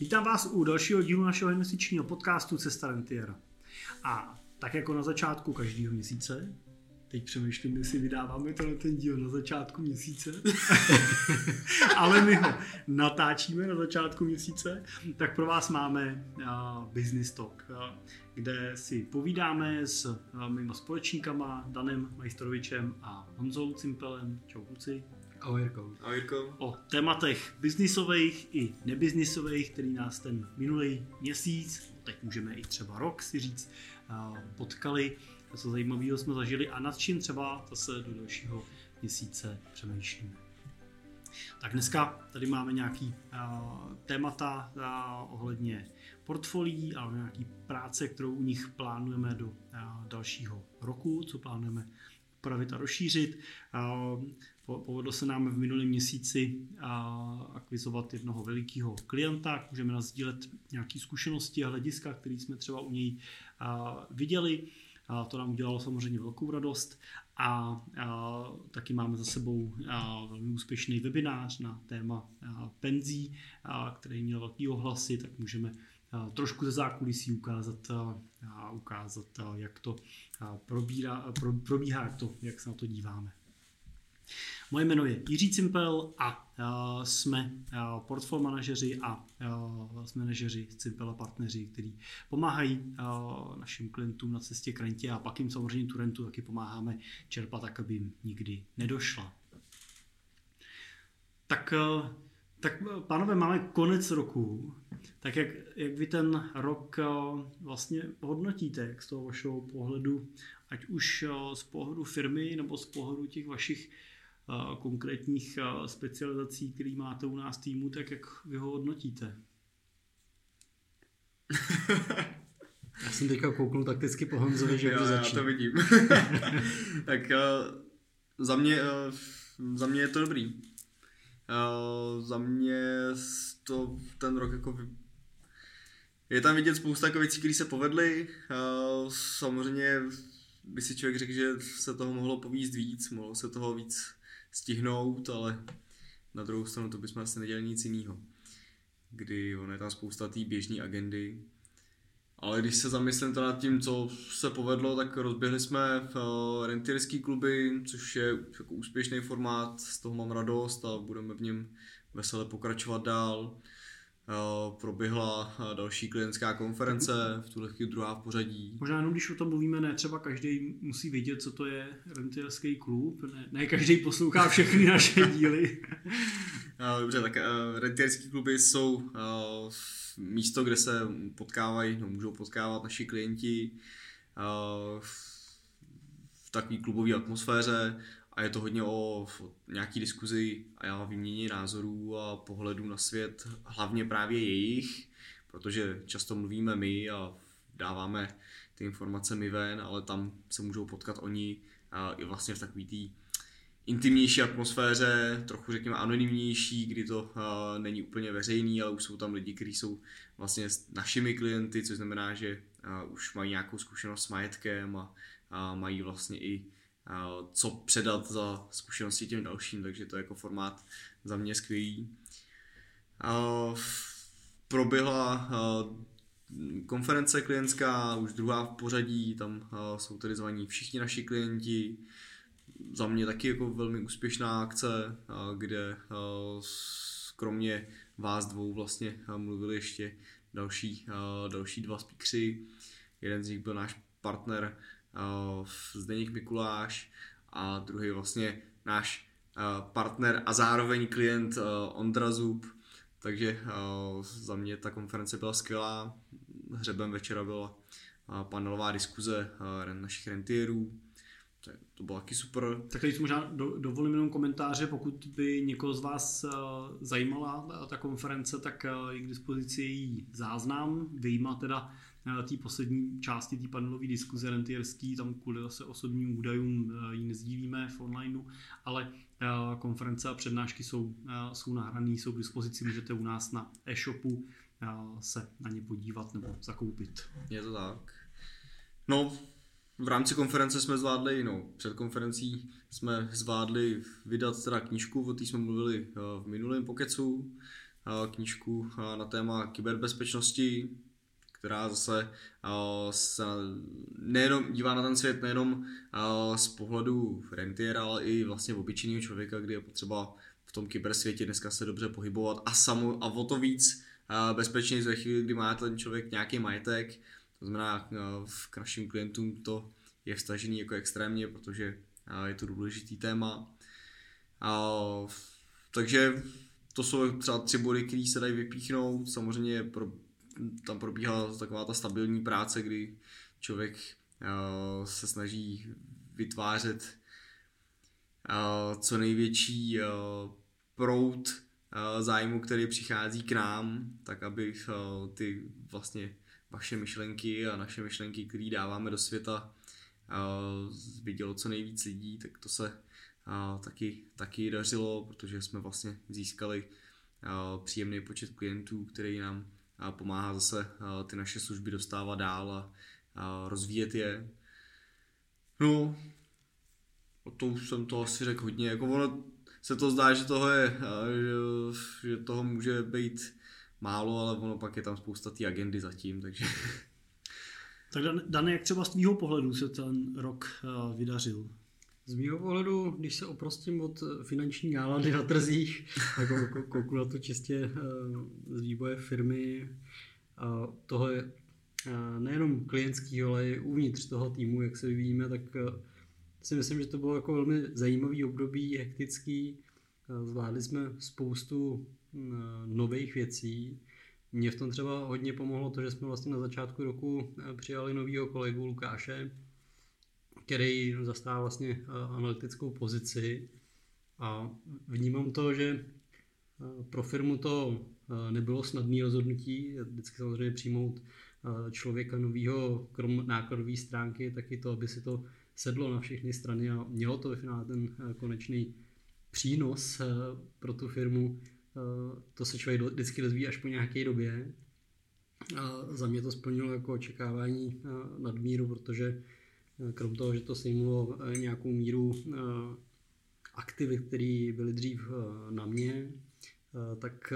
Vítám vás u dalšího dílu našeho měsíčního podcastu Cesta Rentiera. A tak jako na začátku každého měsíce, teď přemýšlím, jestli vydáváme na ten díl na začátku měsíce, ale my ho natáčíme na začátku měsíce, tak pro vás máme Business Talk, kde si povídáme s mými společníkama Danem Majstorovičem a Honzou Cimpelem. Čau kluci. Ahoj Jirko. Ahoj Jirko. O tématech biznisových i nebiznisových, který nás ten minulý měsíc, teď můžeme i třeba rok si říct, potkali, co zajímavého jsme zažili a nad čím třeba zase do dalšího měsíce přemýšlíme. Tak dneska tady máme nějaký uh, témata uh, ohledně portfolií a nějaký práce, kterou u nich plánujeme do uh, dalšího roku, co plánujeme upravit a rozšířit. Povedlo se nám v minulém měsíci akvizovat jednoho velikého klienta, můžeme nazdílet nějaké zkušenosti a hlediska, které jsme třeba u něj viděli. A to nám udělalo samozřejmě velkou radost a, a taky máme za sebou a, velmi úspěšný webinář na téma a, penzí, a, který měl velký ohlasy, tak můžeme a, trošku ze zákulisí ukázat, a, a ukázat a, jak to a, probírá, pro, probíhá, jak, to, jak se na to díváme. Moje jméno je Jiří Cimpel a uh, jsme uh, portfolio manažeři a uh, manažeři Cimpel a partneři, kteří pomáhají uh, našim klientům na cestě k rentě a pak jim samozřejmě tu rentu taky pomáháme čerpat tak, aby jim nikdy nedošla. Tak, uh, tak pánové, máme konec roku. Tak jak, jak vy ten rok uh, vlastně hodnotíte, jak z toho vašeho pohledu, ať už uh, z pohledu firmy nebo z pohledu těch vašich konkrétních specializací, který máte u nás týmu, tak jak vy ho hodnotíte? Já jsem teďka kouknul takticky po Honzovi, že jo, já to vidím. tak uh, za, mě, uh, za mě je to dobrý. Uh, za mě to ten rok jako je tam vidět spousta jako věcí, které se povedly. Samozřejmě by si člověk řekl, že se toho mohlo povíst víc, mohlo se toho víc stihnout, ale na druhou stranu to bychom asi nedělali nic jiného. Kdy ono je tam spousta té běžné agendy. Ale když se zamyslím to nad tím, co se povedlo, tak rozběhli jsme v uh, rentierský kluby, což je jako úspěšný formát, z toho mám radost a budeme v něm vesele pokračovat dál. Eh, proběhla eh, další klientská konference, v tuhle chvíli druhá v pořadí. Možná jenom když o tom mluvíme, ne třeba každý musí vědět, co to je rentierský klub, ne, ne každý poslouchá všechny naše díly. Eh, dobře, tak rentierský kluby jsou místo, kde se potkávají, no, můžou potkávat naši klienti v takové klubové atmosféře a je to hodně o, nějaký diskuzi a já výměně názorů a pohledů na svět, hlavně právě jejich, protože často mluvíme my a dáváme ty informace my ven, ale tam se můžou potkat oni a i vlastně v takové té intimnější atmosféře, trochu řekněme anonymnější, kdy to není úplně veřejný, ale už jsou tam lidi, kteří jsou vlastně s našimi klienty, což znamená, že už mají nějakou zkušenost s majetkem a, a mají vlastně i co předat za zkušenosti těm dalším, takže to je jako formát za mě skvělý. Proběhla konference klientská, už druhá v pořadí, tam jsou tedy zvaní všichni naši klienti. Za mě taky jako velmi úspěšná akce, kde kromě vás dvou vlastně mluvili ještě další, další dva speakeři. Jeden z nich byl náš partner Zdeněk Mikuláš a druhý vlastně náš uh, partner a zároveň klient uh, Ondra Zub. Takže za mě ta konference byla skvělá. Hřebem večera byla panelová diskuze našich rentierů. To, bylo taky super. Tak teď možná do, dovolím jenom komentáře, pokud by někoho z vás zajímala ta konference, tak je k dispozici její záznam, vyjíma teda té poslední části té panelové diskuze rentierský, tam kvůli zase osobním údajům eh, ji nezdílíme v onlineu, ale eh, konference a přednášky jsou, eh, jsou nahrané, jsou k dispozici, můžete u nás na e-shopu se na ně podívat nebo zakoupit. Je to tak. No, v rámci konference jsme zvládli, no, před konferencí jsme zvládli vydat teda knížku, o té jsme mluvili v minulém pokecu, knížku na téma kyberbezpečnosti, která zase se nejenom dívá na ten svět nejenom z pohledu rentiera, ale i vlastně obyčejného člověka, kdy je potřeba v tom kybersvětě dneska se dobře pohybovat a, samo, a o to víc bezpečně ve chvíli, kdy má ten člověk nějaký majetek, to znamená k našim klientům to je vstažený jako extrémně, protože je to důležitý téma. Takže to jsou třeba tři body, které se dají vypíchnout. Samozřejmě pro, tam probíhá taková ta stabilní práce, kdy člověk uh, se snaží vytvářet uh, co největší uh, prout zájmu, který přichází k nám, tak aby ty vlastně vaše myšlenky a naše myšlenky, které dáváme do světa, vidělo co nejvíc lidí, tak to se taky, taky dařilo, protože jsme vlastně získali příjemný počet klientů, který nám pomáhá zase uh, ty naše služby dostávat dál a rozvíjet je. No, to už jsem to asi řekl hodně, jako ono se to zdá, že toho je, že, že toho může být málo, ale ono pak je tam spousta té agendy zatím, takže... Tak Dane, jak třeba z tvýho pohledu se ten rok vydařil? Z mého pohledu, když se oprostím od finanční nálady na trzích, jako kouknu na to čistě z vývoje firmy, a toho je nejenom klientského, ale i uvnitř toho týmu, jak se vyvíjíme, tak si myslím, že to bylo jako velmi zajímavý období, hektický. Zvládli jsme spoustu nových věcí. Mně v tom třeba hodně pomohlo to, že jsme vlastně na začátku roku přijali nového kolegu Lukáše, který zastává vlastně analytickou pozici a vnímám to, že pro firmu to nebylo snadné rozhodnutí, vždycky samozřejmě přijmout člověka nového, krom nákladové stránky, taky to, aby si to sedlo na všechny strany a mělo to ve finále ten eh, konečný přínos eh, pro tu firmu. Eh, to se člověk vždycky dozví až po nějaké době. A za mě to splnilo jako očekávání nadmíru, protože krom toho, že to sejmulo nějakou míru aktivit, které byly dřív na mě, tak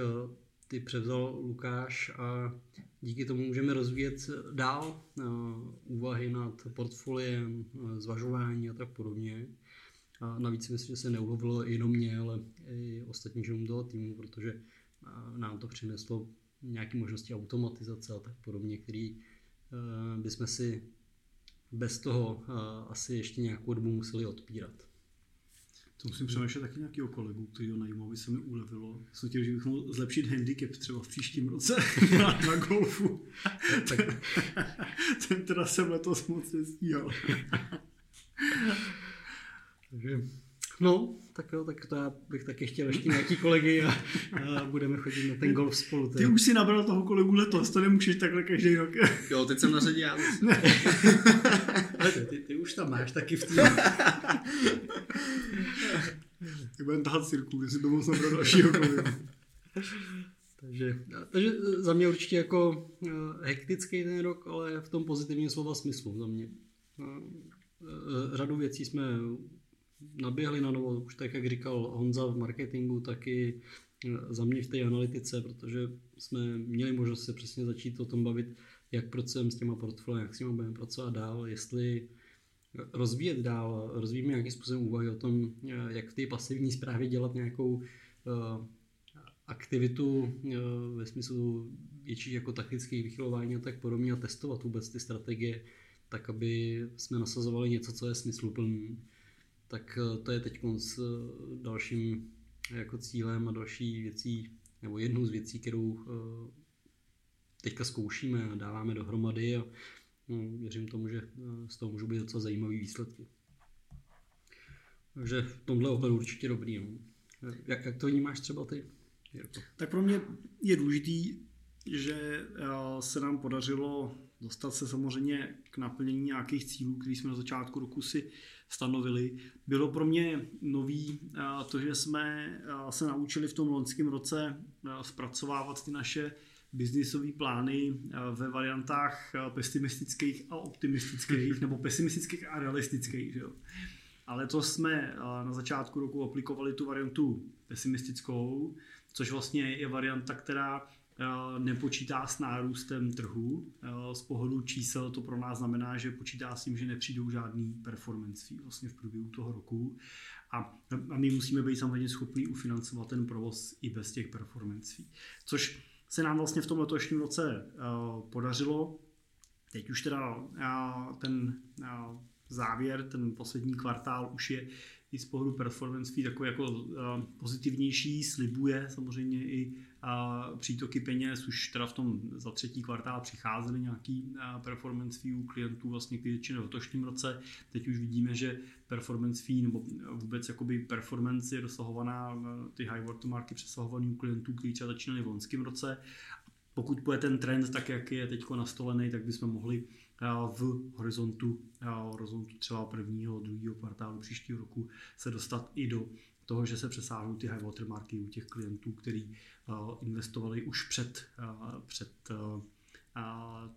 ty převzal Lukáš a díky tomu můžeme rozvíjet dál úvahy nad portfoliem, zvažování a tak podobně. A navíc myslím, že se neulovilo jenom mě, ale i ostatní členům toho týmu, protože nám to přineslo nějaké možnosti automatizace a tak podobně, který bychom si bez toho asi ještě nějakou dobu museli odpírat. To musím přemýšlet taky nějakého kolegu, který ho najímal, aby se mi ulevilo. Jsem chtěl, že bych mohl zlepšit handicap třeba v příštím roce na, na golfu. tak, ten teda jsem letos moc nestíhal. Takže, no, tak jo, tak to já bych taky chtěl ještě nějaký kolegy a, a budeme chodit na ten golf spolu. Teda. Ty už si nabral toho kolegu letos, to nemůžeš takhle každý rok. jo, teď jsem na řadě já. ty, ty, ty, už tam máš taky v týmu. tak budeme tahat cirku, jestli to moc nabrat dalšího kolegu. takže, takže za mě určitě jako hektický ten rok, ale v tom pozitivním slova smyslu za mě. Řadu věcí jsme naběhli na novo, už tak, jak říkal Honza v marketingu, taky za mě v té analytice, protože jsme měli možnost se přesně začít o tom bavit, jak pracujeme s těma portfoliem, jak s nimi budeme pracovat dál, jestli rozvíjet dál, rozvíjíme nějakým způsobem úvahy o tom, jak v té pasivní zprávě dělat nějakou uh, aktivitu uh, ve smyslu větších jako taktických vychylování a tak podobně a testovat vůbec ty strategie, tak aby jsme nasazovali něco, co je smysluplný. Tak uh, to je teď s dalším jako cílem a další věcí, nebo jednou z věcí, kterou teďka zkoušíme a dáváme dohromady a no, věřím tomu, že eh, z toho můžou být docela zajímavé výsledky. Takže v tomhle ohledu určitě dobrý. No. Jak, jak to vnímáš třeba ty? Jirko? Tak pro mě je důležitý, že eh, se nám podařilo dostat se samozřejmě k naplnění nějakých cílů, které jsme na začátku roku si stanovili. Bylo pro mě nový eh, to, že jsme se naučili v tom loňském roce zpracovávat ty naše biznisové plány eh, ve variantách eh, pesimistických a optimistických, nebo pesimistických a realistických. Že jo. Ale to jsme eh, na začátku roku aplikovali tu variantu pesimistickou, což vlastně je varianta, která nepočítá s nárůstem trhu. Z pohledu čísel to pro nás znamená, že počítá s tím, že nepřijdou žádný performance fee vlastně v průběhu toho roku. A, my musíme být samozřejmě schopni ufinancovat ten provoz i bez těch performance fee. Což se nám vlastně v tom letošním roce podařilo. Teď už teda ten závěr, ten poslední kvartál už je i z pohledu performance fee takový jako pozitivnější, slibuje samozřejmě i přítoky peněz, už teda v tom za třetí kvartál přicházely nějaký performance fee u klientů vlastně k většině v letošním roce. Teď už vidíme, že performance fee nebo vůbec jakoby performance je dosahovaná, ty high watermarky přesahovaný u klientů, kteří třeba začínali v loňském roce. Pokud bude ten trend tak, jak je teď nastolený, tak bychom mohli v horizontu, horizontu třeba prvního, druhého kvartálu příštího roku se dostat i do toho, že se přesáhnou ty high watermarky u těch klientů, kteří investovali už před, před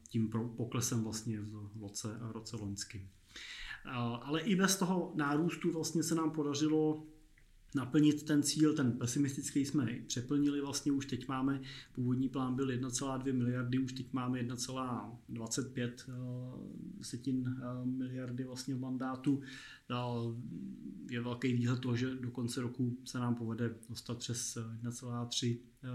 tím poklesem vlastně v roce, roce loňským. Ale i bez toho nárůstu vlastně se nám podařilo naplnit ten cíl, ten pesimistický jsme přeplnili, vlastně už teď máme, původní plán byl 1,2 miliardy, už teď máme 1,25 eh, eh, miliardy vlastně v mandátu. Je velký výhled toho, že do konce roku se nám povede dostat přes 1,3 eh,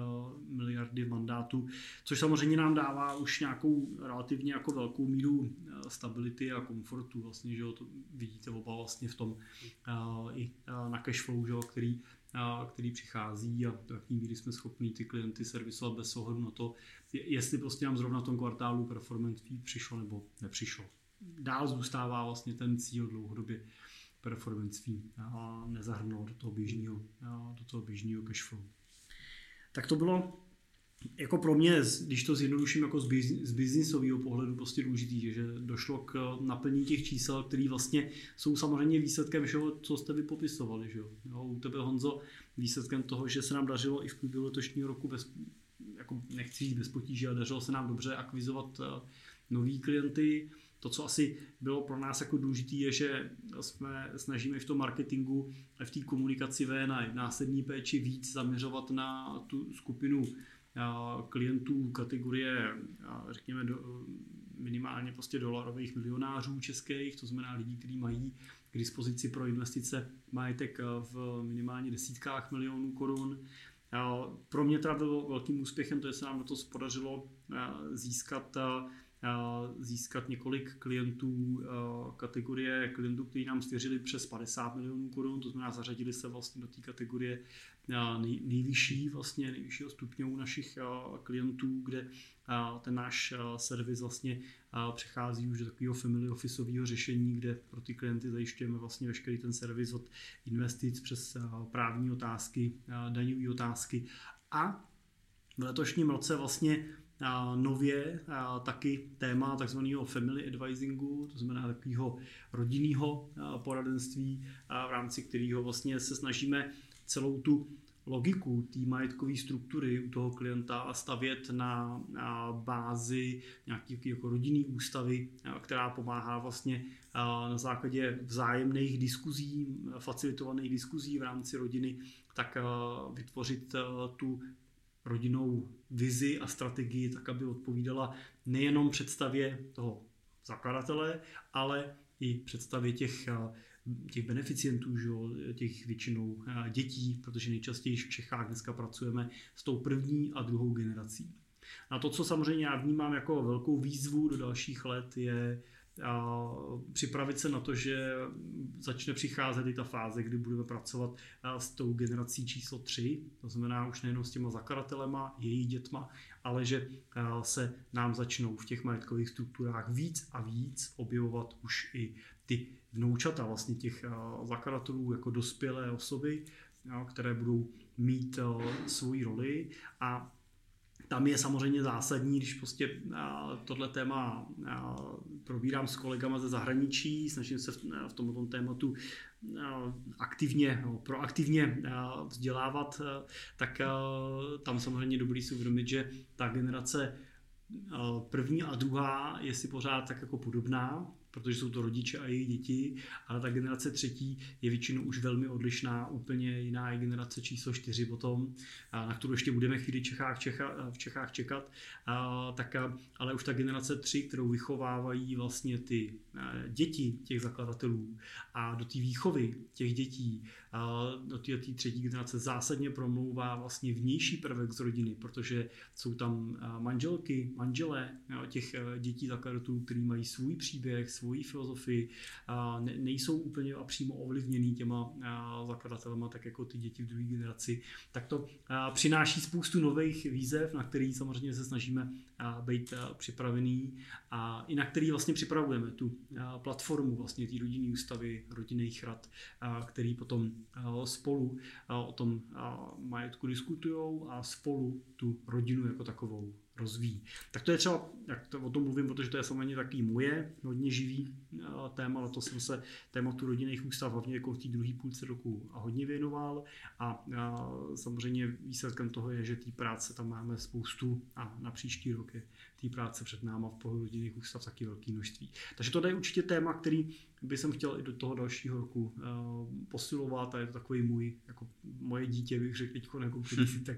miliardy v mandátu, což samozřejmě nám dává už nějakou relativně jako velkou míru stability a komfortu, vlastně, že to vidíte oba vlastně v tom i na cashflow, že který, který přichází a do jaký míry jsme schopni ty klienty servisovat bez ohledu na to, jestli prostě nám zrovna v tom kvartálu performance fee přišlo nebo nepřišlo. Dál zůstává vlastně ten cíl dlouhodobě performance fee a nezahrnout do toho běžného, do toho běžného cashflow. Tak to bylo jako pro mě, když to zjednoduším jako z biznisového pohledu, prostě důležitý, že došlo k naplnění těch čísel, které vlastně jsou samozřejmě výsledkem všeho, co jste vy popisovali. Že jo? u tebe Honzo, výsledkem toho, že se nám dařilo i v průběhu letošního roku bez, jako nechci říct bez potíží, ale dařilo se nám dobře akvizovat eh, nový klienty. To, co asi bylo pro nás jako důležité, je, že jsme snažíme v tom marketingu, v té komunikaci V na následní péči víc zaměřovat na tu skupinu klientů kategorie, řekněme, do, minimálně prostě dolarových milionářů českých, to znamená lidí, kteří mají k dispozici pro investice majetek v minimálně desítkách milionů korun. Pro mě teda bylo velkým úspěchem, to, že se nám to podařilo získat získat několik klientů kategorie klientů, kteří nám svěřili přes 50 milionů korun, to znamená zařadili se vlastně do té kategorie nej, nejvyšší, vlastně nejvyššího stupně u našich klientů, kde ten náš servis vlastně přechází už do takového family officeového řešení, kde pro ty klienty zajišťujeme vlastně veškerý ten servis od investic přes právní otázky, daňové otázky. A v letošním roce vlastně nově taky téma takzvaného family advisingu, to znamená takového rodinného poradenství, v rámci kterého vlastně se snažíme celou tu logiku té majetkové struktury u toho klienta stavět na, bázi nějaké jako rodinný ústavy, která pomáhá vlastně na základě vzájemných diskuzí, facilitovaných diskuzí v rámci rodiny, tak vytvořit tu rodinnou vizi a strategii tak, aby odpovídala nejenom představě toho zakladatele, ale i představě těch, těch beneficientů, že těch většinou dětí, protože nejčastěji v Čechách dneska pracujeme s tou první a druhou generací. A to, co samozřejmě já vnímám jako velkou výzvu do dalších let, je a připravit se na to, že začne přicházet i ta fáze, kdy budeme pracovat s tou generací číslo 3, to znamená už nejenom s těma zakladatelema, její dětma, ale že se nám začnou v těch majetkových strukturách víc a víc objevovat už i ty vnoučata vlastně těch zakladatelů jako dospělé osoby, které budou mít svoji roli. A tam je samozřejmě zásadní, když prostě tohle téma probírám s kolegama ze zahraničí, snažím se v tomto tématu aktivně, proaktivně vzdělávat, tak tam samozřejmě dobrý si uvědomit, že ta generace první a druhá je si pořád tak jako podobná, protože jsou to rodiče a jejich děti, ale ta generace třetí je většinou už velmi odlišná, úplně jiná je generace číslo čtyři potom, na kterou ještě budeme chvíli v Čechách, Čecha, v Čechách čekat, tak, ale už ta generace tři, kterou vychovávají vlastně ty děti těch zakladatelů a do té výchovy těch dětí, do té třetí generace zásadně promlouvá vlastně vnější prvek z rodiny, protože jsou tam manželky, manželé těch dětí zakladatelů, kteří mají svůj příběh, svoji filozofii, ne, nejsou úplně a přímo ovlivněný těma zakladatelema, tak jako ty děti v druhé generaci, tak to přináší spoustu nových výzev, na který samozřejmě se snažíme být připravený a i na který vlastně připravujeme tu platformu vlastně té rodinné ústavy, rodinných rad, který potom spolu o tom majetku diskutují a spolu tu rodinu jako takovou rozvíjí. Tak to je třeba, jak to o tom mluvím, protože to je samozřejmě taky moje hodně živý eh, téma, ale to jsem se tématu rodinných ústav hlavně jako v té druhé půlce roku a hodně věnoval a, a samozřejmě výsledkem toho je, že té práce tam máme spoustu a na příští rok je té práce před náma v pohledu rodinných ústav taky velké množství. Takže to je určitě téma, který by jsem chtěl i do toho dalšího roku uh, posilovat a je to takový můj, jako moje dítě bych řekl teď, jako si tak,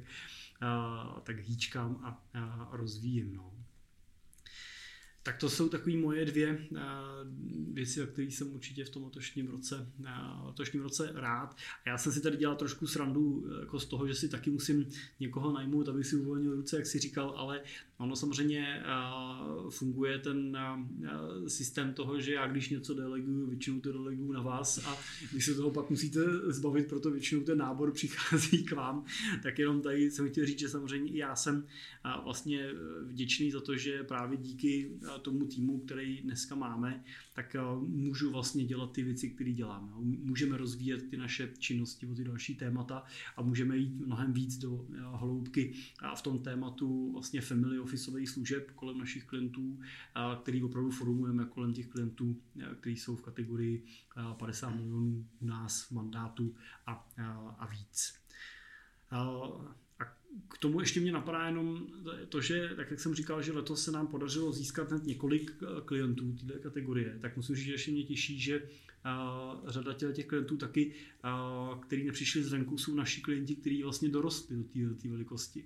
tak hýčkám a, a rozvíjím. No. Tak to jsou takové moje dvě uh, věci, o kterých jsem určitě v tom letošním roce, uh, letošním roce rád. A já jsem si tady dělal trošku srandu jako z toho, že si taky musím někoho najmout, aby si uvolnil ruce, jak si říkal, ale Ono samozřejmě funguje ten systém toho, že já když něco deleguju, většinou to deleguju na vás a když se toho pak musíte zbavit, proto většinou ten nábor přichází k vám, tak jenom tady jsem chtěl říct, že samozřejmě i já jsem vlastně vděčný za to, že právě díky tomu týmu, který dneska máme, tak uh, můžu vlastně dělat ty věci, které děláme. Můžeme rozvíjet ty naše činnosti o ty další témata a můžeme jít mnohem víc do uh, hloubky a v tom tématu vlastně family officeových služeb kolem našich klientů, který opravdu formujeme kolem těch klientů, kteří jsou v kategorii 50 milionů u nás mandátu a, a víc. K tomu ještě mě napadá jenom to, že, tak jak jsem říkal, že letos se nám podařilo získat hned několik klientů této kategorie, tak musím říct, že ještě mě těší, že uh, řada těch klientů taky, uh, který nepřišli zvenku, jsou naši klienti, kteří vlastně dorostli do té velikosti.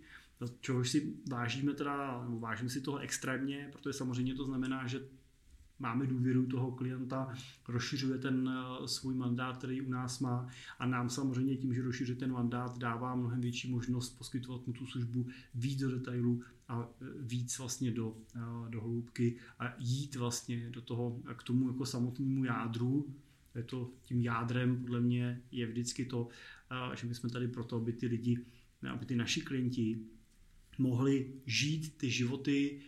Čehož si vážíme teda, nebo vážím si toho extrémně, protože samozřejmě to znamená, že máme důvěru toho klienta, rozšiřuje ten eh, svůj mandát, který u nás má a nám samozřejmě tím, že rozšiřuje ten mandát, dává mnohem větší možnost poskytovat mu tu službu víc do detailu a eh, víc vlastně do, eh, do hloubky a jít vlastně do toho, k tomu jako samotnému jádru, je to tím jádrem podle mě je vždycky to, že my jsme tady proto, aby ty lidi, aby ty naši klienti mohli žít ty životy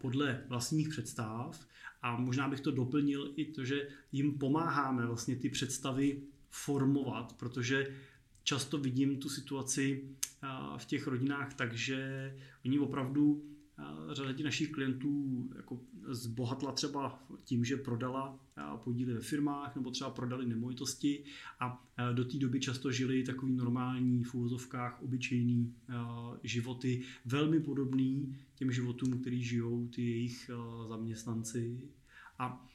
podle vlastních představ a možná bych to doplnil i to, že jim pomáháme vlastně ty představy formovat, protože často vidím tu situaci v těch rodinách tak, že oni opravdu řada těch našich klientů jako zbohatla třeba tím, že prodala podíly ve firmách nebo třeba prodali nemovitosti a do té doby často žili takový normální v úvozovkách obyčejný životy, velmi podobný těm životům, který žijou ty jejich zaměstnanci a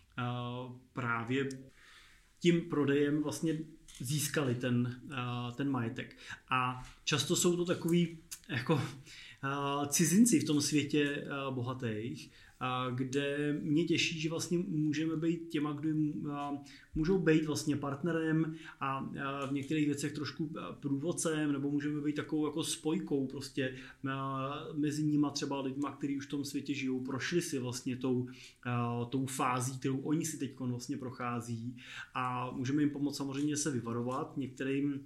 právě tím prodejem vlastně získali ten, ten majetek. A často jsou to takový jako cizinci v tom světě bohatých, kde mě těší, že vlastně můžeme být těma, kdo můžou být vlastně partnerem a v některých věcech trošku průvodcem, nebo můžeme být takovou jako spojkou prostě mezi nimi třeba lidma, kteří už v tom světě žijou, prošli si vlastně tou, tou fází, kterou oni si teď vlastně prochází. A můžeme jim pomoct samozřejmě se vyvarovat některým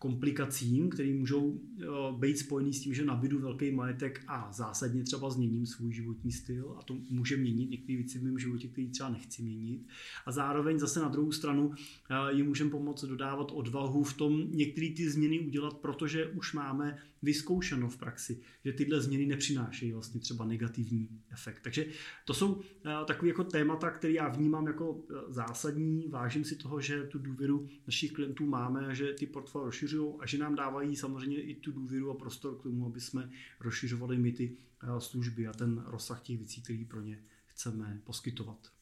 komplikacím, které můžou eh, být spojený s tím, že nabidu velký majetek a zásadně třeba změním svůj životní styl a to může měnit některé věci v mém životě, které třeba nechci měnit. A zároveň zase na druhou stranu eh, jim můžeme pomoct dodávat odvahu v tom některé ty změny udělat, protože už máme vyzkoušeno v praxi, že tyhle změny nepřinášejí vlastně třeba negativní efekt. Takže to jsou eh, takové jako témata, které já vnímám jako zásadní. Vážím si toho, že tu důvěru našich klientů máme že ty portfolio rozšiřují a že nám dávají samozřejmě i tu důvěru a prostor k tomu, aby jsme rozšiřovali my ty eh, služby a ten rozsah těch věcí, který pro ně chceme poskytovat.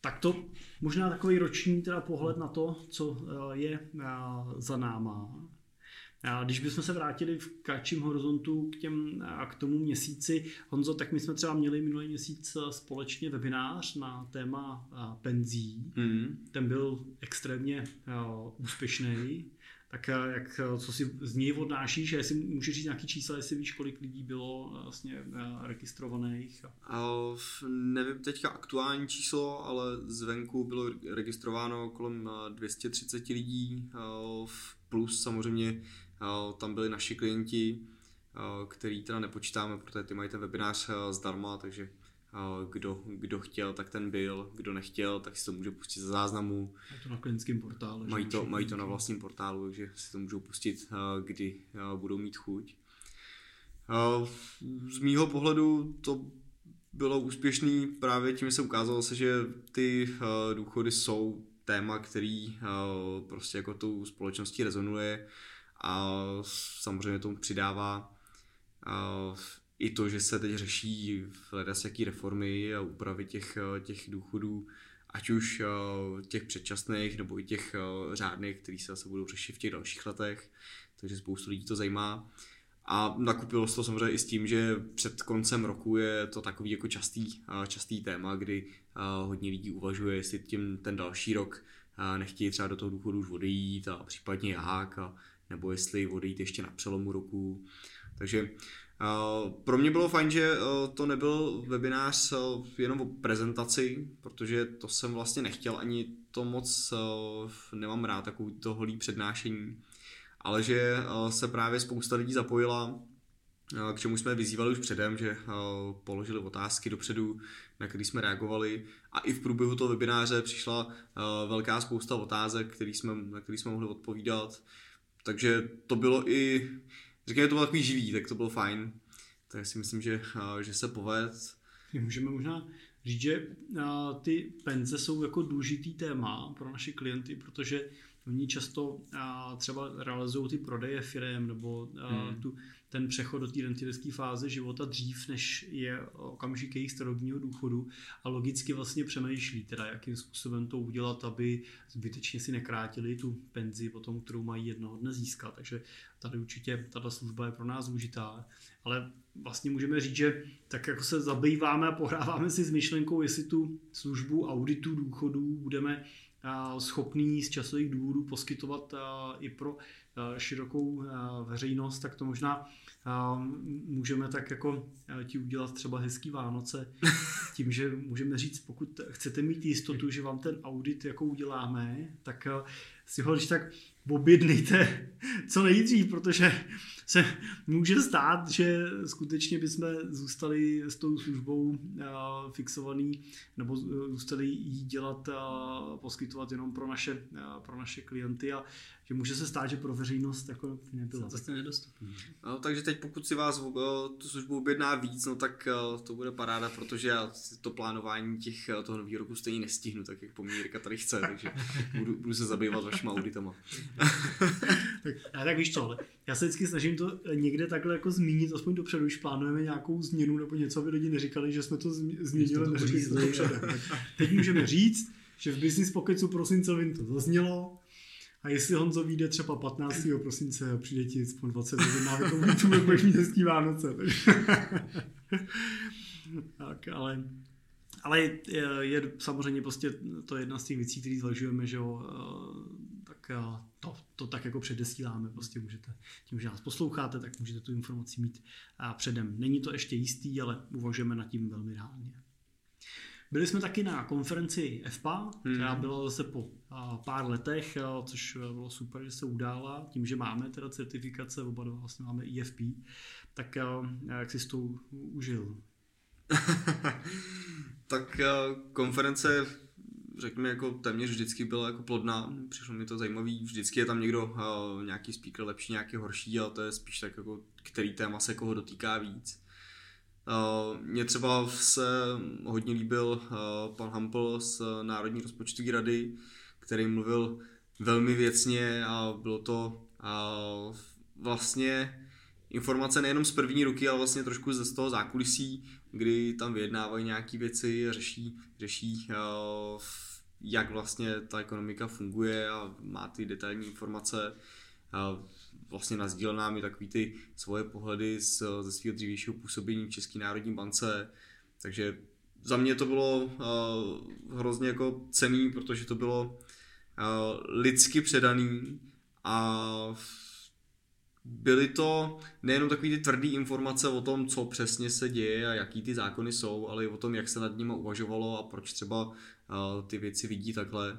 Tak to možná takový roční teda pohled na to, co eh, je eh, za náma. A když bychom se vrátili v kratším horizontu k, těm, a k tomu měsíci, Honzo, tak my jsme třeba měli minulý měsíc společně webinář na téma penzí. Mm. Ten byl extrémně úspěšný. Tak jak, co si z něj odnášíš? Jestli můžeš říct nějaký čísla, jestli víš, kolik lidí bylo vlastně registrovaných? Uh, nevím teďka aktuální číslo, ale zvenku bylo registrováno kolem 230 lidí, plus samozřejmě tam byli naši klienti, který teda nepočítáme, protože ty mají ten webinář zdarma, takže kdo, kdo chtěl, tak ten byl, kdo nechtěl, tak si to může pustit ze záznamu. Mají to na klientském portálu. Mají to, mají to na vlastním portálu, takže si to můžou pustit, kdy budou mít chuť. Z mýho pohledu to bylo úspěšný právě tím, že se ukázalo se, že ty důchody jsou téma, který prostě jako tou společností rezonuje a samozřejmě tomu přidává i to, že se teď řeší hledat jaký reformy a úpravy těch, těch důchodů, ať už těch předčasných nebo i těch řádných, který se zase budou řešit v těch dalších letech, takže spoustu lidí to zajímá. A nakupilo se to samozřejmě i s tím, že před koncem roku je to takový jako častý, častý téma, kdy hodně lidí uvažuje, jestli tím ten další rok nechtějí třeba do toho důchodu už odejít a případně jak a nebo jestli odejít ještě na přelomu roku. Takže pro mě bylo fajn, že to nebyl webinář jenom o prezentaci, protože to jsem vlastně nechtěl, ani to moc nemám rád, takový to holý přednášení, ale že se právě spousta lidí zapojila, k čemu jsme vyzývali už předem, že položili otázky dopředu, na které jsme reagovali a i v průběhu toho webináře přišla velká spousta otázek, který jsme, na které jsme mohli odpovídat takže to bylo i, říkám, to bylo takový živý, tak to bylo fajn. Tak si myslím, že, že se poved. Můžeme možná říct, že ty penze jsou jako důležitý téma pro naše klienty, protože oni často třeba realizují ty prodeje firem nebo hmm. tu ten přechod do té rentierské fáze života dřív, než je okamžik jejich starobního důchodu a logicky vlastně přemýšlí, teda jakým způsobem to udělat, aby zbytečně si nekrátili tu penzi potom, kterou mají jednoho dne získat. Takže tady určitě tato služba je pro nás užitá. Ale vlastně můžeme říct, že tak jako se zabýváme a pohráváme si s myšlenkou, jestli tu službu auditu důchodů budeme schopný z časových důvodů poskytovat i pro širokou veřejnost, tak to možná můžeme tak jako ti udělat třeba hezký Vánoce tím, že můžeme říct, pokud chcete mít jistotu, že vám ten audit jako uděláme, tak si ho když tak objednejte co nejdřív, protože se může stát, že skutečně bychom zůstali s tou službou fixovaný nebo zůstali jí dělat a poskytovat jenom pro naše, pro naše klienty a že může se stát, že pro veřejnost jako nebylo. To jste nedostupný. No, takže teď pokud si vás tu službu objedná víc, no tak to bude paráda, protože já to plánování těch, toho nového roku stejně nestihnu, tak jak po mě Jirka tady chce, takže budu, budu se zabývat vašima auditama. tak, já tak víš co, já se vždycky snažím to někde takhle jako zmínit, aspoň dopředu, když plánujeme nějakou změnu nebo něco, aby lidi neříkali, že jsme to změnili, neřekli jsme to předem. Teď můžeme říct, že v Business Pocketsu prosincovým to zaznělo, a jestli Honzo vyjde třeba 15. prosince a přijde ti aspoň 20 hodin návykou YouTube, budeš mít hezký Vánoce. tak, ale ale je, je samozřejmě prostě to jedna z těch věcí, které zvažujeme, že jo, tak to, to tak jako předesíláme, prostě můžete, tím, že nás posloucháte, tak můžete tu informaci mít předem. Není to ještě jistý, ale uvažujeme nad tím velmi reálně. Byli jsme taky na konferenci FPA, hmm. která byla zase po pár letech, což bylo super, že se udála, tím, že máme teda certifikace, oba dva vlastně máme IFP, tak jak jsi to užil? tak konference řekněme, jako téměř vždycky byla jako plodná, přišlo mi to zajímavý, vždycky je tam někdo, uh, nějaký speaker lepší, nějaký horší, ale to je spíš tak jako, který téma se koho dotýká víc. Uh, mně třeba se hodně líbil uh, pan Hampel z Národní rozpočtové rady, který mluvil velmi věcně a bylo to vlastně informace nejenom z první ruky, ale vlastně trošku ze z toho zákulisí kdy tam vyjednávají nějaké věci, řeší, řeší uh, jak vlastně ta ekonomika funguje a má ty detailní informace. A vlastně nazdílel nám i takový ty svoje pohledy z, ze svého dřívějšího působení v České národní bance. Takže za mě to bylo uh, hrozně jako cený, protože to bylo uh, lidsky předaný a byly to nejenom takové ty tvrdé informace o tom, co přesně se děje a jaký ty zákony jsou, ale i o tom, jak se nad nimi uvažovalo a proč třeba uh, ty věci vidí takhle.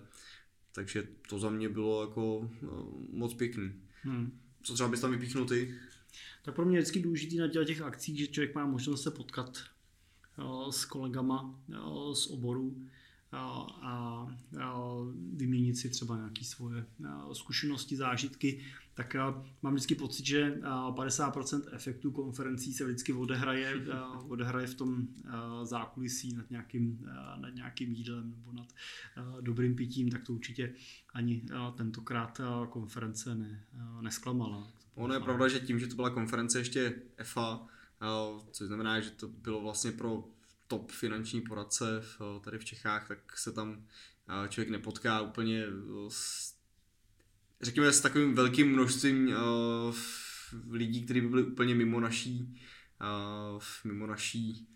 Takže to za mě bylo jako uh, moc pěkný. Hmm. Co třeba bys tam vypíchnul ty? Tak pro mě je vždycky důležitý na těch akcích, že člověk má možnost se potkat s kolegama z oboru a, a vyměnit si třeba nějaké svoje zkušenosti, zážitky, tak mám vždycky pocit, že 50% efektů konferencí se vždycky odehraje, odehraje v tom zákulisí nad nějakým, nad nějakým jídlem nebo nad dobrým pitím, tak to určitě ani tentokrát konference ne, nesklamala. Ono je pravda, že tím, že to byla konference ještě EFA, což znamená, že to bylo vlastně pro top finanční poradce v, tady v Čechách, tak se tam člověk nepotká úplně s, řekněme, s takovým velkým množstvím uh, lidí, kteří by byli úplně mimo naší, uh, mimo naší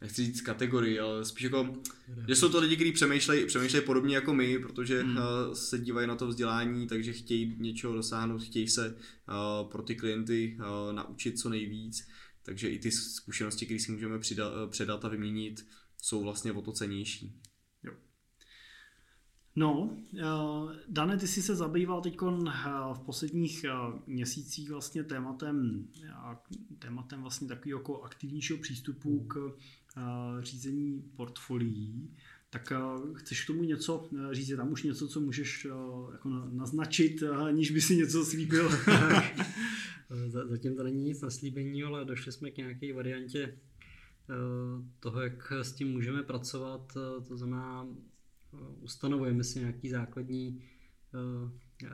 nechci říct kategorii, ale spíš jako, že jsou to lidi, kteří přemýšlejí, přemýšlejí podobně jako my, protože hmm. uh, se dívají na to vzdělání, takže chtějí něčeho dosáhnout, chtějí se uh, pro ty klienty uh, naučit co nejvíc, takže i ty zkušenosti, které si můžeme přidat, předat a vyměnit, jsou vlastně o to cenější. No, Dane, ty jsi se zabýval teď v posledních měsících vlastně tématem, tématem vlastně takového jako aktivnějšího přístupu k řízení portfolií. Tak chceš k tomu něco říct? Je tam už něco, co můžeš jako naznačit, aniž by si něco slíbil? Zatím to není nic na slíbení, ale došli jsme k nějaké variantě toho, jak s tím můžeme pracovat. To znamená, ustanovujeme si nějaký základní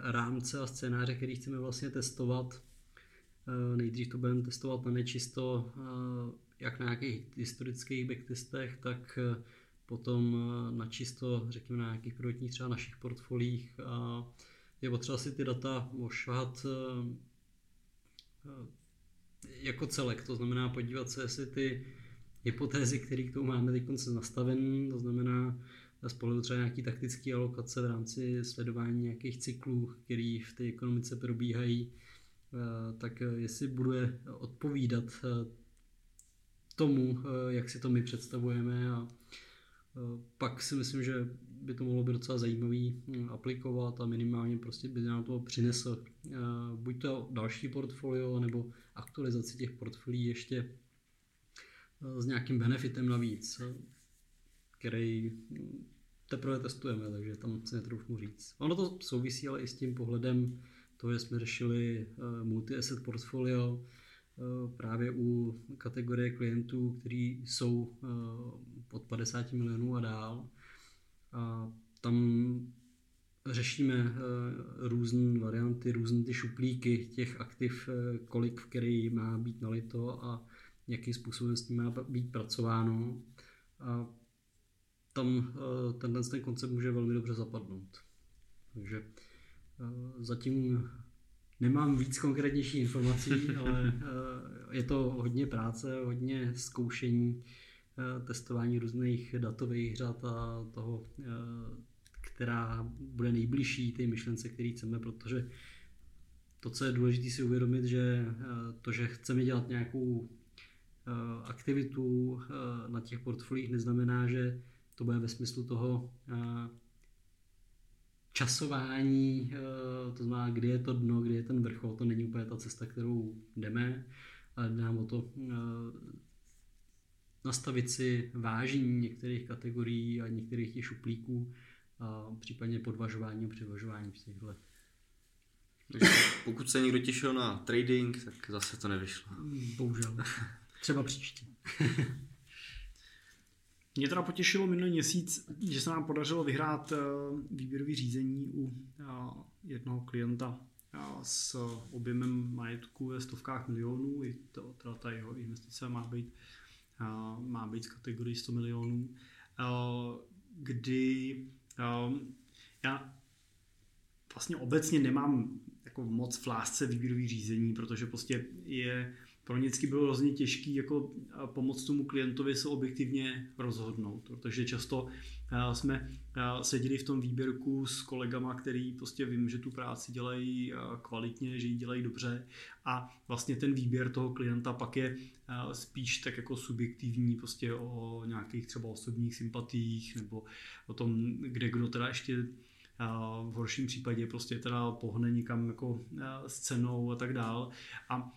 rámce a scénáře, který chceme vlastně testovat. Nejdřív to budeme testovat na nečisto jak na nějakých historických backtestech, tak eh, potom eh, na čisto, řekněme, na nějakých prvotních třeba našich portfolích a je potřeba si ty data ošahat eh, jako celek, to znamená podívat se, jestli ty hypotézy, které k tomu máme teď se nastavený, to znamená z pohledu třeba nějaký taktický alokace v rámci sledování nějakých cyklů, který v té ekonomice probíhají, tak jestli bude odpovídat tomu, eh, jak si to my představujeme. A eh, pak si myslím, že by to mohlo být docela zajímavý hm, aplikovat a minimálně prostě by nám to přinesl eh, buď to další portfolio nebo aktualizaci těch portfolií ještě s nějakým benefitem navíc, který teprve testujeme, takže tam se netroufnu říct. Ono to souvisí ale i s tím pohledem toho, že jsme řešili multi-asset portfolio, Eh, právě u kategorie klientů, kteří jsou eh, pod 50 milionů a dál. A tam řešíme eh, různé varianty, různé ty šuplíky těch aktiv, kolik v který má být nalito a jakým způsobem s tím má být pracováno. A tam tenhle ten koncept může velmi dobře zapadnout. Takže zatím Nemám víc konkrétnější informací, ale eh, je to hodně práce, hodně zkoušení, eh, testování různých datových řad a toho, eh, která bude nejbližší té myšlence, který chceme, protože to, co je důležité si uvědomit, že to, že chceme dělat nějakou aktivitu na těch portfoliích, neznamená, že to bude ve smyslu toho časování, eh, to znamená, kdy je to dno, kdy je ten vrchol, to není úplně ta cesta, kterou jdeme, ale jde nám o to eh, nastavit si vážení některých kategorií a některých těch šuplíků a případně podvažování a převažování v těchto. Pokud se někdo těšil na trading, tak zase to nevyšlo. Bohužel. Třeba příště. Mě teda potěšilo minulý měsíc, že se nám podařilo vyhrát eh, výběrový řízení u eh, jednoho klienta eh, s objemem majetku ve stovkách milionů. I to, teda ta jeho investice má být má být v kategorii 100 milionů, kdy já vlastně obecně nemám jako moc v lásce výběrový řízení, protože prostě je pro ně vždycky bylo hrozně těžké jako pomoct tomu klientovi se objektivně rozhodnout, protože často jsme seděli v tom výběrku s kolegama, který prostě vím, že tu práci dělají kvalitně, že ji dělají dobře a vlastně ten výběr toho klienta pak je spíš tak jako subjektivní prostě o nějakých třeba osobních sympatích nebo o tom, kde kdo teda ještě v horším případě prostě teda pohne někam jako s cenou a tak dál. A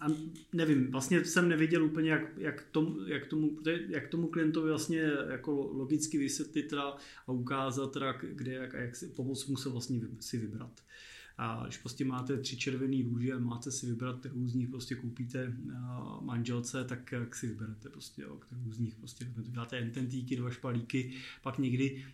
a nevím, vlastně jsem nevěděl úplně, jak, jak, tomu, jak, tomu, jak tomu klientovi vlastně jako logicky vysvětlit a ukázat teda, kde jak, a jak si pomoct mu se vlastně si vybrat. A když prostě máte tři červený růže a máte si vybrat, kterou z nich prostě koupíte manželce, tak jak si vyberete prostě, jo, kterou z nich prostě dáte ententíky, dva špalíky. Pak někdy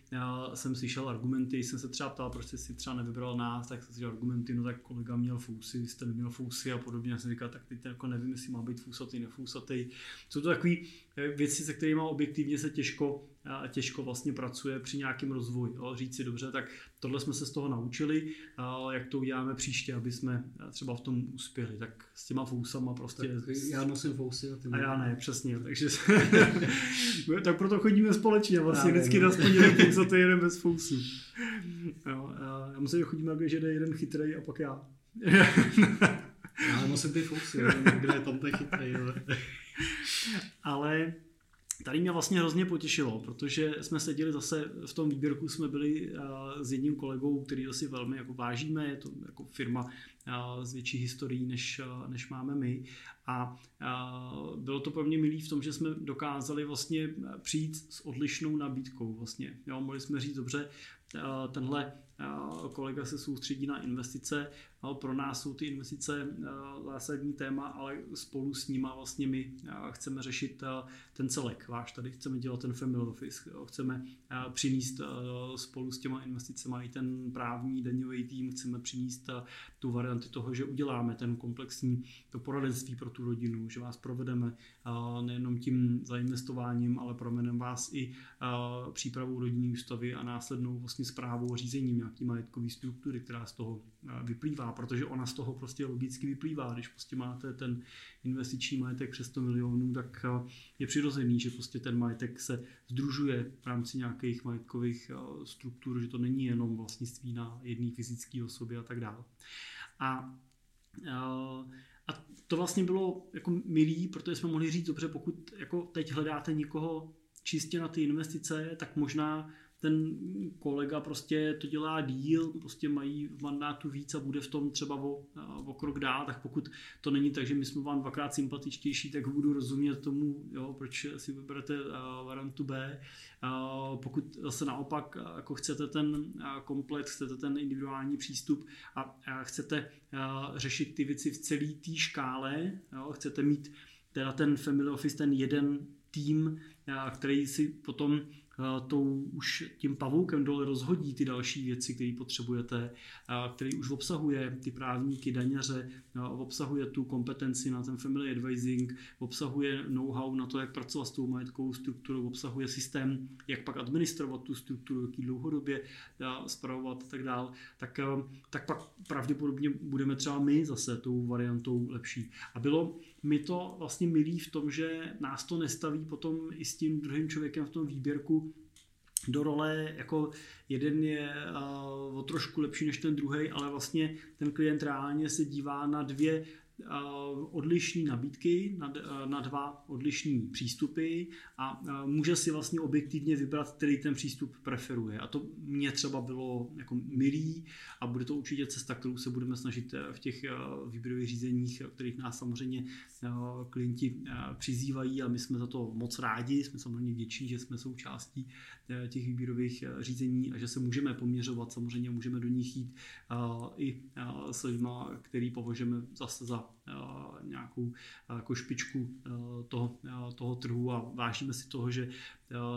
jsem slyšel argumenty, jsem se třeba ptal, proč jste si třeba nevybral nás, tak jsem slyšel argumenty, no tak kolega měl fousy, jste neměl fousy a podobně. Já jsem říkal, tak teď jako nevím, jestli má být fousatý, nefousatý. Jsou to takové eh, věci, se kterými objektivně se těžko těžko vlastně pracuje při nějakém rozvoji. Jo. Říct si dobře, tak tohle jsme se z toho naučili, jak to uděláme příště, aby jsme třeba v tom uspěli. Tak s těma fousama prostě... Tak já nosím fousy a ty A já ne, přesně. Takže tak proto chodíme společně vlastně já vždycky aspoň jeden fous a ty jeden bez fousů. Jo, já myslím, že chodíme, že jde jeden chytrý a pak já. já nosím ty fousy, kde je tam ten chytrý. Ale Tady mě vlastně hrozně potěšilo, protože jsme seděli zase v tom výběrku, jsme byli s jedním kolegou, který asi velmi jako vážíme, je to jako firma s větší historií, než, než máme my. A bylo to pro mě milý v tom, že jsme dokázali vlastně přijít s odlišnou nabídkou. Vlastně. Jo, mohli jsme říct, dobře, tenhle kolega se soustředí na investice, pro nás jsou ty investice zásadní téma, ale spolu s nima vlastně my chceme řešit ten celek. Váš tady. Chceme dělat ten family office, chceme přinést spolu s těma investicemi i ten právní daňový tým, chceme přinést tu variantu toho, že uděláme ten komplexní to poradenství pro tu rodinu, že vás provedeme nejenom tím zainvestováním, ale provedeme vás i přípravou rodinní ústavy a následnou vlastně zprávou řízením nějaký majetkový struktury, která z toho vyplývá, protože ona z toho prostě logicky vyplývá. Když prostě máte ten investiční majetek přes 100 milionů, tak je přirozený, že prostě ten majetek se združuje v rámci nějakých majetkových struktur, že to není jenom vlastnictví na jedné fyzické osobě a tak dále. A a to vlastně bylo jako milý, protože jsme mohli říct, dobře, pokud jako teď hledáte někoho čistě na ty investice, tak možná ten kolega prostě to dělá díl, prostě mají v mandátu víc a bude v tom třeba o, o krok dál, tak pokud to není tak, že my jsme vám dvakrát sympatičtější, tak budu rozumět tomu, jo, proč si vyberete variantu B. Pokud zase naopak jako chcete ten komplex, chcete ten individuální přístup a chcete řešit ty věci v celé té škále, jo, chcete mít teda ten family office, ten jeden tým, který si potom tou už tím pavoukem dole rozhodí ty další věci, které potřebujete, který už obsahuje ty právníky, daňaře, obsahuje tu kompetenci na ten family advising, obsahuje know-how na to, jak pracovat s tou majetkovou strukturou, obsahuje systém, jak pak administrovat tu strukturu, jaký dlouhodobě spravovat a tak dál, tak, tak pak pravděpodobně budeme třeba my zase tou variantou lepší. A bylo mi to vlastně milý v tom, že nás to nestaví potom i s tím druhým člověkem v tom výběrku do role, jako jeden je uh, o trošku lepší než ten druhý, ale vlastně ten klient reálně se dívá na dvě odlišné nabídky na, na dva odlišné přístupy a může si vlastně objektivně vybrat, který ten přístup preferuje. A to mě třeba bylo jako milý a bude to určitě cesta, kterou se budeme snažit eh, v těch eh, výběrových řízeních, kterých nás samozřejmě eh, klienti přizývají a my jsme za to moc rádi, jsme samozřejmě vděční, že jsme součástí těch výběrových řízení a že se můžeme poměřovat, samozřejmě můžeme do nich jít i s lidmi, který považujeme zase za nějakou jako špičku toho, toho trhu a vážíme si toho, že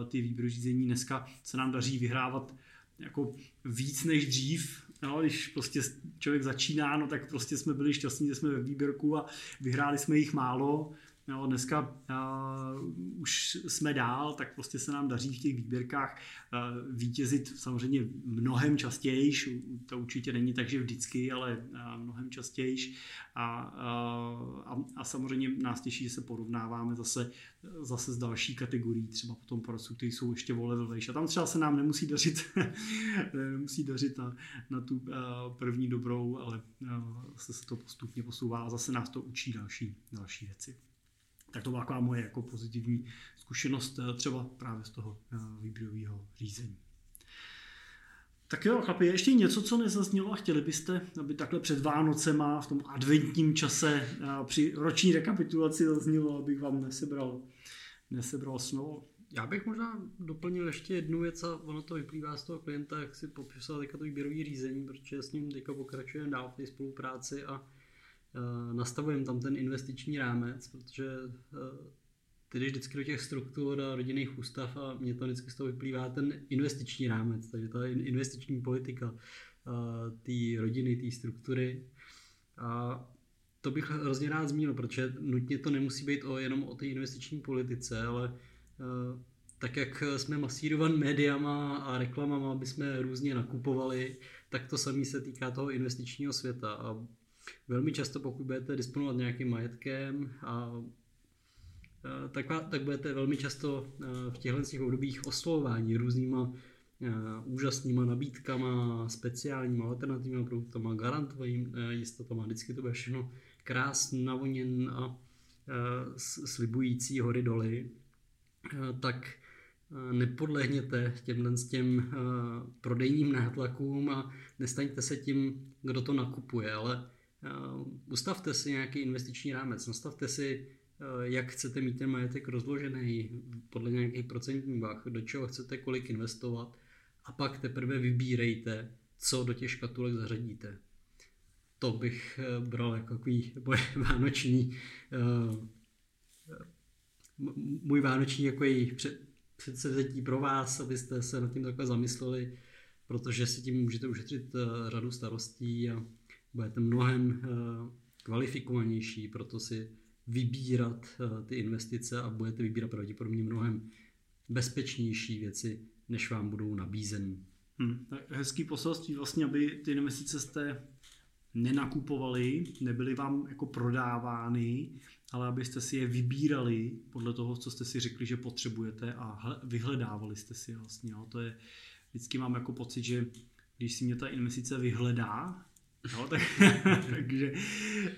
ty výběrové řízení dneska se nám daří vyhrávat jako víc než dřív, No, když prostě člověk začíná, no tak prostě jsme byli šťastní, že jsme ve výběrku a vyhráli jsme jich málo. Jo, dneska uh, už jsme dál, tak prostě se nám daří v těch výběrkách uh, vítězit samozřejmě mnohem častěji. To určitě není tak, že vždycky, ale uh, mnohem častěji. A, uh, a, a samozřejmě nás těší, že se porovnáváme zase, zase s další kategorií, třeba potom poradců, kteří jsou ještě o level A tam třeba se nám nemusí dařit, nemusí dařit na, na tu uh, první dobrou, ale uh, se to postupně posouvá a zase nás to učí další, další věci. Tak to byla taková moje jako pozitivní zkušenost eh, třeba právě z toho eh, výběrového řízení. Tak jo, chlapi, ještě něco, co nezaznělo a chtěli byste, aby takhle před Vánocema v tom adventním čase eh, při roční rekapitulaci zaznělo, abych vám nesebral, nesebral slovo. Já bych možná doplnil ještě jednu věc a ono to vyplývá z toho klienta, jak si popisal teďka to výběrové řízení, protože s ním teďka pokračujeme dál v té spolupráci a nastavujeme tam ten investiční rámec, protože eh, ty jdeš vždycky do těch struktur a rodinných ústav a mě to vždycky z toho vyplývá ten investiční rámec, takže ta investiční politika eh, té rodiny, té struktury. A to bych hrozně rád zmínil, protože nutně to nemusí být o, jenom o té investiční politice, ale tak jak jsme masírovan médiama a reklamama, aby jsme různě nakupovali, tak to samé se týká toho investičního světa. A velmi často, pokud budete disponovat nějakým majetkem a tak, tak budete velmi často v těchto obdobích oslovování různýma úžasnýma nabídkama, speciálníma alternativníma produktama, garantovaným jistotama. Vždycky to bude všechno krásný, navoněn a slibující hory doly. Tak nepodlehněte těmhle s těm prodejním nátlakům a nestaňte se tím, kdo to nakupuje, ale ustavte si nějaký investiční rámec, nastavte si, eh, jak chcete mít ten majetek rozložený podle nějakých procentních vah, do čeho chcete kolik investovat a pak teprve vybírejte, co do těch škatulek zařadíte. To bych eh, bral jako takový vánoční můj vánoční jako předsevzetí pro vás, abyste se nad tím takhle zamysleli, protože si tím můžete ušetřit řadu starostí a budete mnohem eh, kvalifikovanější, proto si vybírat eh, ty investice a budete vybírat pravděpodobně mnohem bezpečnější věci, než vám budou nabízeny. Hmm, hezký poselství vlastně, aby ty investice jste nenakupovali, nebyly vám jako prodávány, ale abyste si je vybírali podle toho, co jste si řekli, že potřebujete a vyhledávali jste si vlastně. Jo. To je, vždycky mám jako pocit, že když si mě ta investice vyhledá, Jo, tak, takže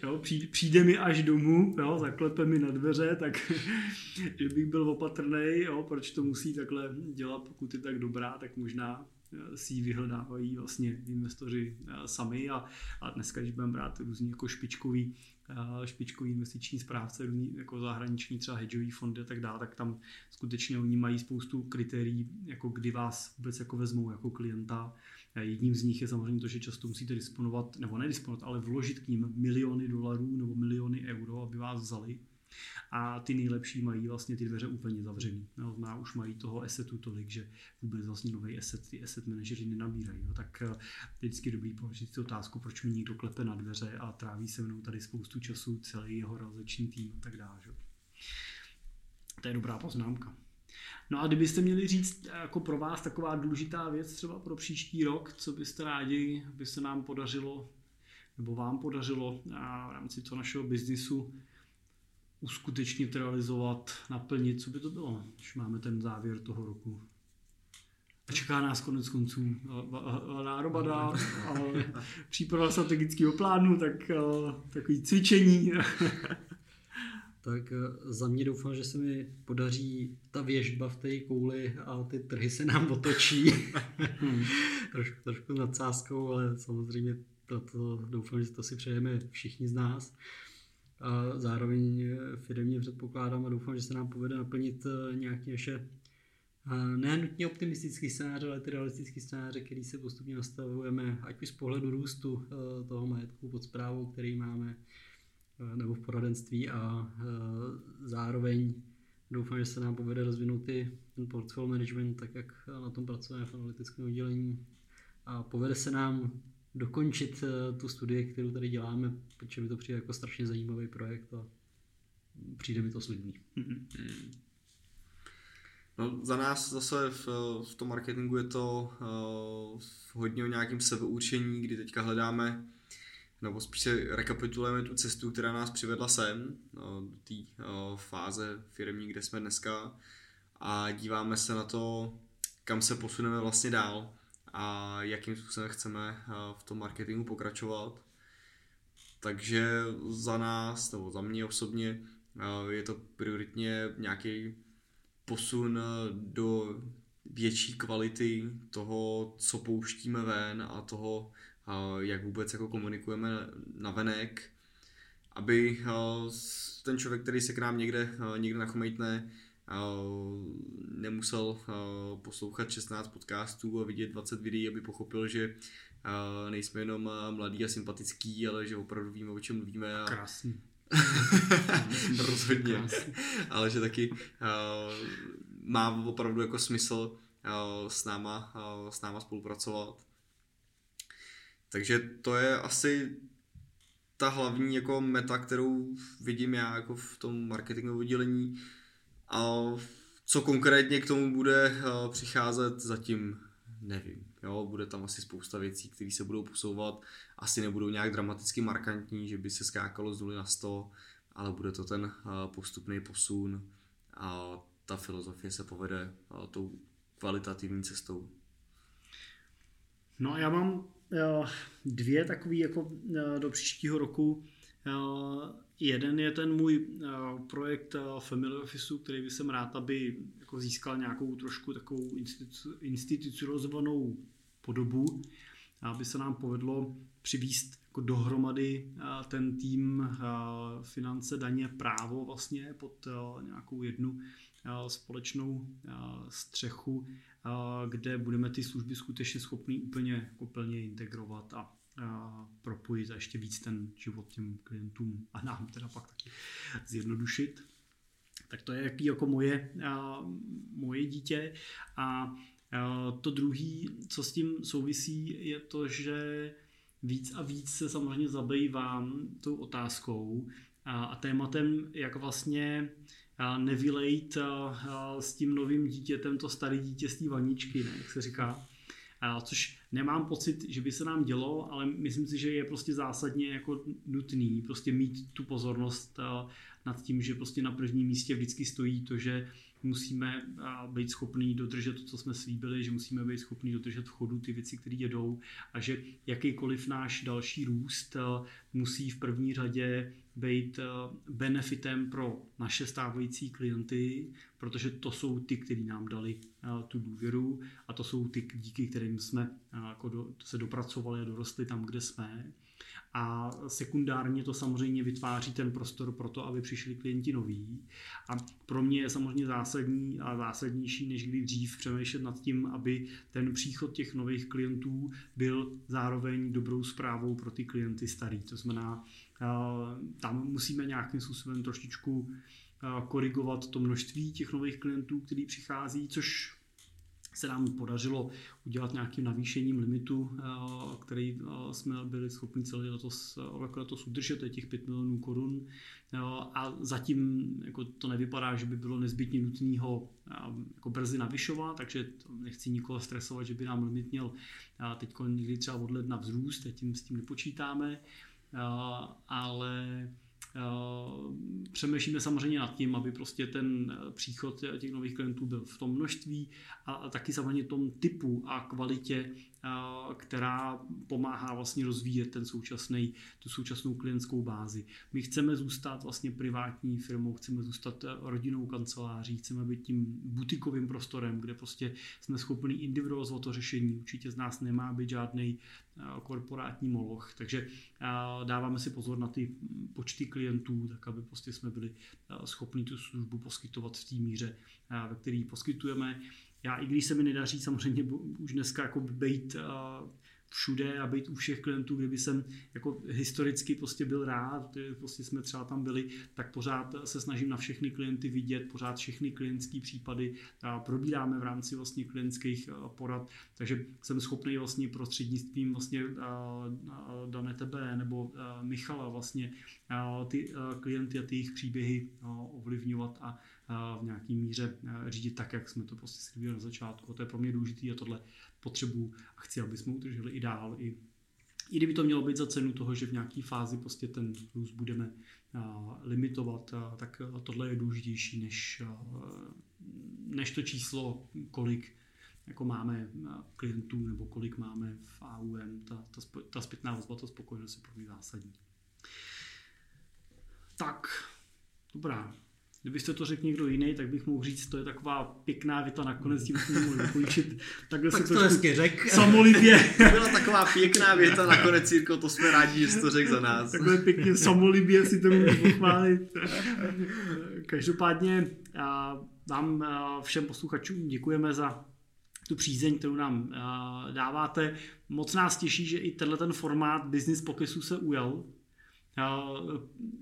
jo, přijde mi až domů, jo, zaklepe mi na dveře, tak že bych byl opatrný, proč to musí takhle dělat, pokud je tak dobrá, tak možná eh, si ji vyhledávají vlastně investoři eh, sami a, a dneska, když budeme brát různý jako špičkový, špičkový investiční správce, jako zahraniční třeba hedžový fondy a tak dále, tak tam skutečně oni mají spoustu kritérií, jako kdy vás vůbec jako vezmou jako klienta, Jedním z nich je samozřejmě to, že často musíte disponovat, nebo nedisponovat, ale vložit k ním miliony dolarů nebo miliony euro, aby vás vzali. A ty nejlepší mají vlastně ty dveře úplně zavřený. No, má, už mají toho assetu tolik, že vůbec vlastně nový asset, ty asset manažeři nenabírají. No, tak je vždycky dobrý položit si otázku, proč mi někdo klepe na dveře a tráví se mnou tady spoustu času, celý jeho realizační tým a tak dále. To je dobrá poznámka. No a kdybyste měli říct jako pro vás taková důležitá věc třeba pro příští rok, co byste rádi, by se nám podařilo, nebo vám podařilo a v rámci toho našeho biznisu uskutečnit, realizovat, naplnit, co by to bylo, když máme ten závěr toho roku. A čeká nás konec konců nárobada, a příprava strategického plánu, tak takový cvičení. tak eh, za mě doufám, že se mi podaří ta věžba v té kouli a ty trhy se nám otočí. hmm. trošku, trošku nadsázkou, ale samozřejmě to, to, doufám, že to si přejeme všichni z nás. A zároveň eh, firmě předpokládám a doufám, že se nám povede naplnit eh, nějaké naše ne nutně optimistický scénář, ale ty realistický scénáře, který se postupně nastavujeme, ať už z pohledu růstu toho majetku pod zprávou, který máme, Eh, nebo v poradenství a eh, zároveň doufám, že se nám povede rozvinout ty, ten portfolio management, tak jak na tom pracujeme v analytickém oddělení. A povede se nám dokončit eh, tu studii, kterou tady děláme, protože mi to přijde jako strašně zajímavý projekt a přijde mi to slibný. Mhm. No, za nás zase v, v tom marketingu je to uh, hodně o nějakém sebeurčení, kdy teďka hledáme, nebo spíš se rekapitulujeme tu cestu, která nás přivedla sem, no, do té fáze firmní, kde jsme dneska a díváme se na to, kam se posuneme vlastně dál a jakým způsobem chceme uh, v tom marketingu pokračovat. Takže za nás, nebo za mě osobně, uh, je to prioritně nějaký posun do větší kvality toho, co pouštíme ven a toho, jak vůbec jako komunikujeme na venek, aby ten člověk, který se k nám někde, někde nachomejtne, nemusel poslouchat 16 podcastů a vidět 20 videí, aby pochopil, že nejsme jenom mladí a sympatický, ale že opravdu víme, o čem mluvíme. A, Krásný. Rozhodně. Ale že taky uh, má opravdu jako smysl uh, s, náma, uh, s náma spolupracovat. Takže to je asi ta hlavní jako meta, kterou vidím já jako v tom marketingovém oddělení. A co konkrétně k tomu bude uh, přicházet, zatím nevím. Jo, bude tam asi spousta věcí, které se budou posouvat. Asi nebudou nějak dramaticky markantní, že by se skákalo z 0 na 100, ale bude to ten postupný posun a ta filozofie se povede tou kvalitativní cestou. No a já mám dvě takové jako do příštího roku. Jeden je ten můj projekt Family Officeu, který bych jsem rád, aby jako získal nějakou trošku takovou institucionalizovanou podobu, aby se nám povedlo přivíst jako dohromady ten tým finance, daně, právo vlastně pod nějakou jednu společnou střechu, kde budeme ty služby skutečně schopni úplně jako plně integrovat a propojit a ještě víc ten život těm klientům a nám teda pak taky zjednodušit. Tak to je jaký jako moje, moje dítě a to druhý, co s tím souvisí, je to, že víc a víc se samozřejmě zabývám tou otázkou a tématem, jak vlastně nevylejt s tím novým dítětem to staré dítě z té vaničky, ne, jak se říká. Což nemám pocit, že by se nám dělo, ale myslím si, že je prostě zásadně jako nutný prostě mít tu pozornost nad tím, že prostě na prvním místě vždycky stojí to, že musíme být schopní dodržet to, co jsme slíbili, že musíme být schopní dodržet v chodu ty věci, které jedou a že jakýkoliv náš další růst musí v první řadě být benefitem pro naše stávající klienty, protože to jsou ty, kteří nám dali tu důvěru a to jsou ty, díky kterým jsme jako se dopracovali a dorostli tam, kde jsme a sekundárně to samozřejmě vytváří ten prostor pro to, aby přišli klienti noví. A pro mě je samozřejmě zásadní a zásadnější než kdy dřív přemýšlet nad tím, aby ten příchod těch nových klientů byl zároveň dobrou zprávou pro ty klienty starý. To znamená, tam musíme nějakým způsobem trošičku korigovat to množství těch nových klientů, který přichází, což se nám podařilo udělat nějakým navýšením limitu, eh, který eh, jsme byli schopni celý letos, eh, letos udržet, to je těch 5 milionů korun. A zatím jako to nevypadá, že by bylo nezbytně nutné ho jako brzy navyšovat, takže nechci nikoho stresovat, že by nám limit měl teď někdy třeba od ledna vzrůst, teď s tím nepočítáme, ale přemýšlíme samozřejmě nad tím, aby prostě ten eh, příchod těch nových klientů byl v tom množství a taky samozřejmě tom typu a kvalitě, eh, která pomáhá vlastně rozvíjet ten současný, tu současnou klientskou bázi. My chceme zůstat vlastně privátní firmou, chceme zůstat rodinnou kanceláří, chceme být tím butikovým prostorem, kde prostě jsme schopni individualizovat to řešení. Určitě z nás nemá být žádný korporátní moloch, takže dáváme si pozor na ty počty klientů, tak aby prostě jsme byli schopni tu službu poskytovat v té míře, ve které poskytujeme. Já i když se mi nedaří samozřejmě už dneska jako být všude a být u všech klientů, kdyby jsem jako historicky prostě byl rád, prostě jsme třeba tam byli, tak pořád se snažím na všechny klienty vidět, pořád všechny klientské případy probíráme v rámci vlastně klientských porad, takže jsem schopný vlastně prostřednictvím vlastně dané tebe nebo Michala vlastně ty klienty a ty jejich příběhy ovlivňovat a v nějaký míře řídit tak, jak jsme to prostě slíbili na začátku. To je pro mě důležité a tohle potřebu a chci, aby jsme udrželi i dál. I, I kdyby to mělo být za cenu toho, že v nějaké fázi prostě ten růst budeme limitovat, tak tohle je důležitější než, než to číslo, kolik jako máme klientů nebo kolik máme v AUM, ta, ta, ta zpětná vazba, ta spokojenost je pro mě zásadní. Tak, dobrá. Kdybyste to řekl někdo jiný, tak bych mohl říct, to je taková pěkná věta, nakonec tím jsme mohli dokončit. Takhle tak to hezky řek. Samolibě. To byla taková pěkná věta nakonec, Jirko, to jsme rádi, že jsi to řekl za nás. Takhle pěkně samolibě si to můžu pochválit. Každopádně vám všem posluchačům děkujeme za tu přízeň, kterou nám dáváte. Moc nás těší, že i tenhle ten formát Business Pokesu se ujel,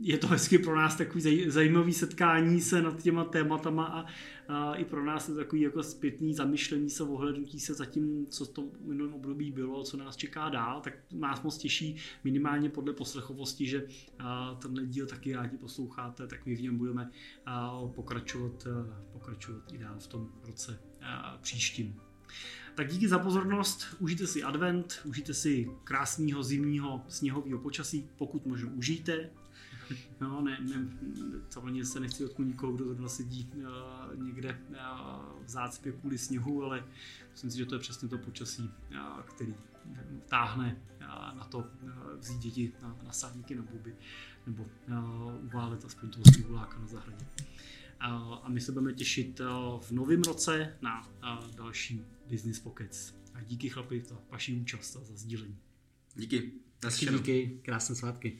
je to hezky pro nás takový zajímavý setkání se nad těma tématama a, i pro nás je takový jako zpětný zamyšlení se, ohlednutí se za tím, co v tom minulém období bylo, co nás čeká dál, tak nás moc těší minimálně podle poslechovosti, že tenhle díl taky rádi posloucháte, tak my v něm budeme pokračovat, pokračovat i dál v tom roce příštím. Tak díky za pozornost, užijte si advent, užijte si krásného zimního sněhového počasí, pokud možno užijte. No, ne, ne, samozřejmě se nechci dotknout nikoho, kdo zrovna sedí uh, někde uh, v zácpě kvůli sněhu, ale myslím si, že to je přesně to počasí, uh, který táhne na to vzít děti na, na sádníky na buby nebo uválet aspoň toho sněhuláka na zahradě. A my se budeme těšit v novém roce na další Business Pockets. A díky chlapi za vaši účast a za sdílení. Díky. Díky, díky. Krásné svátky.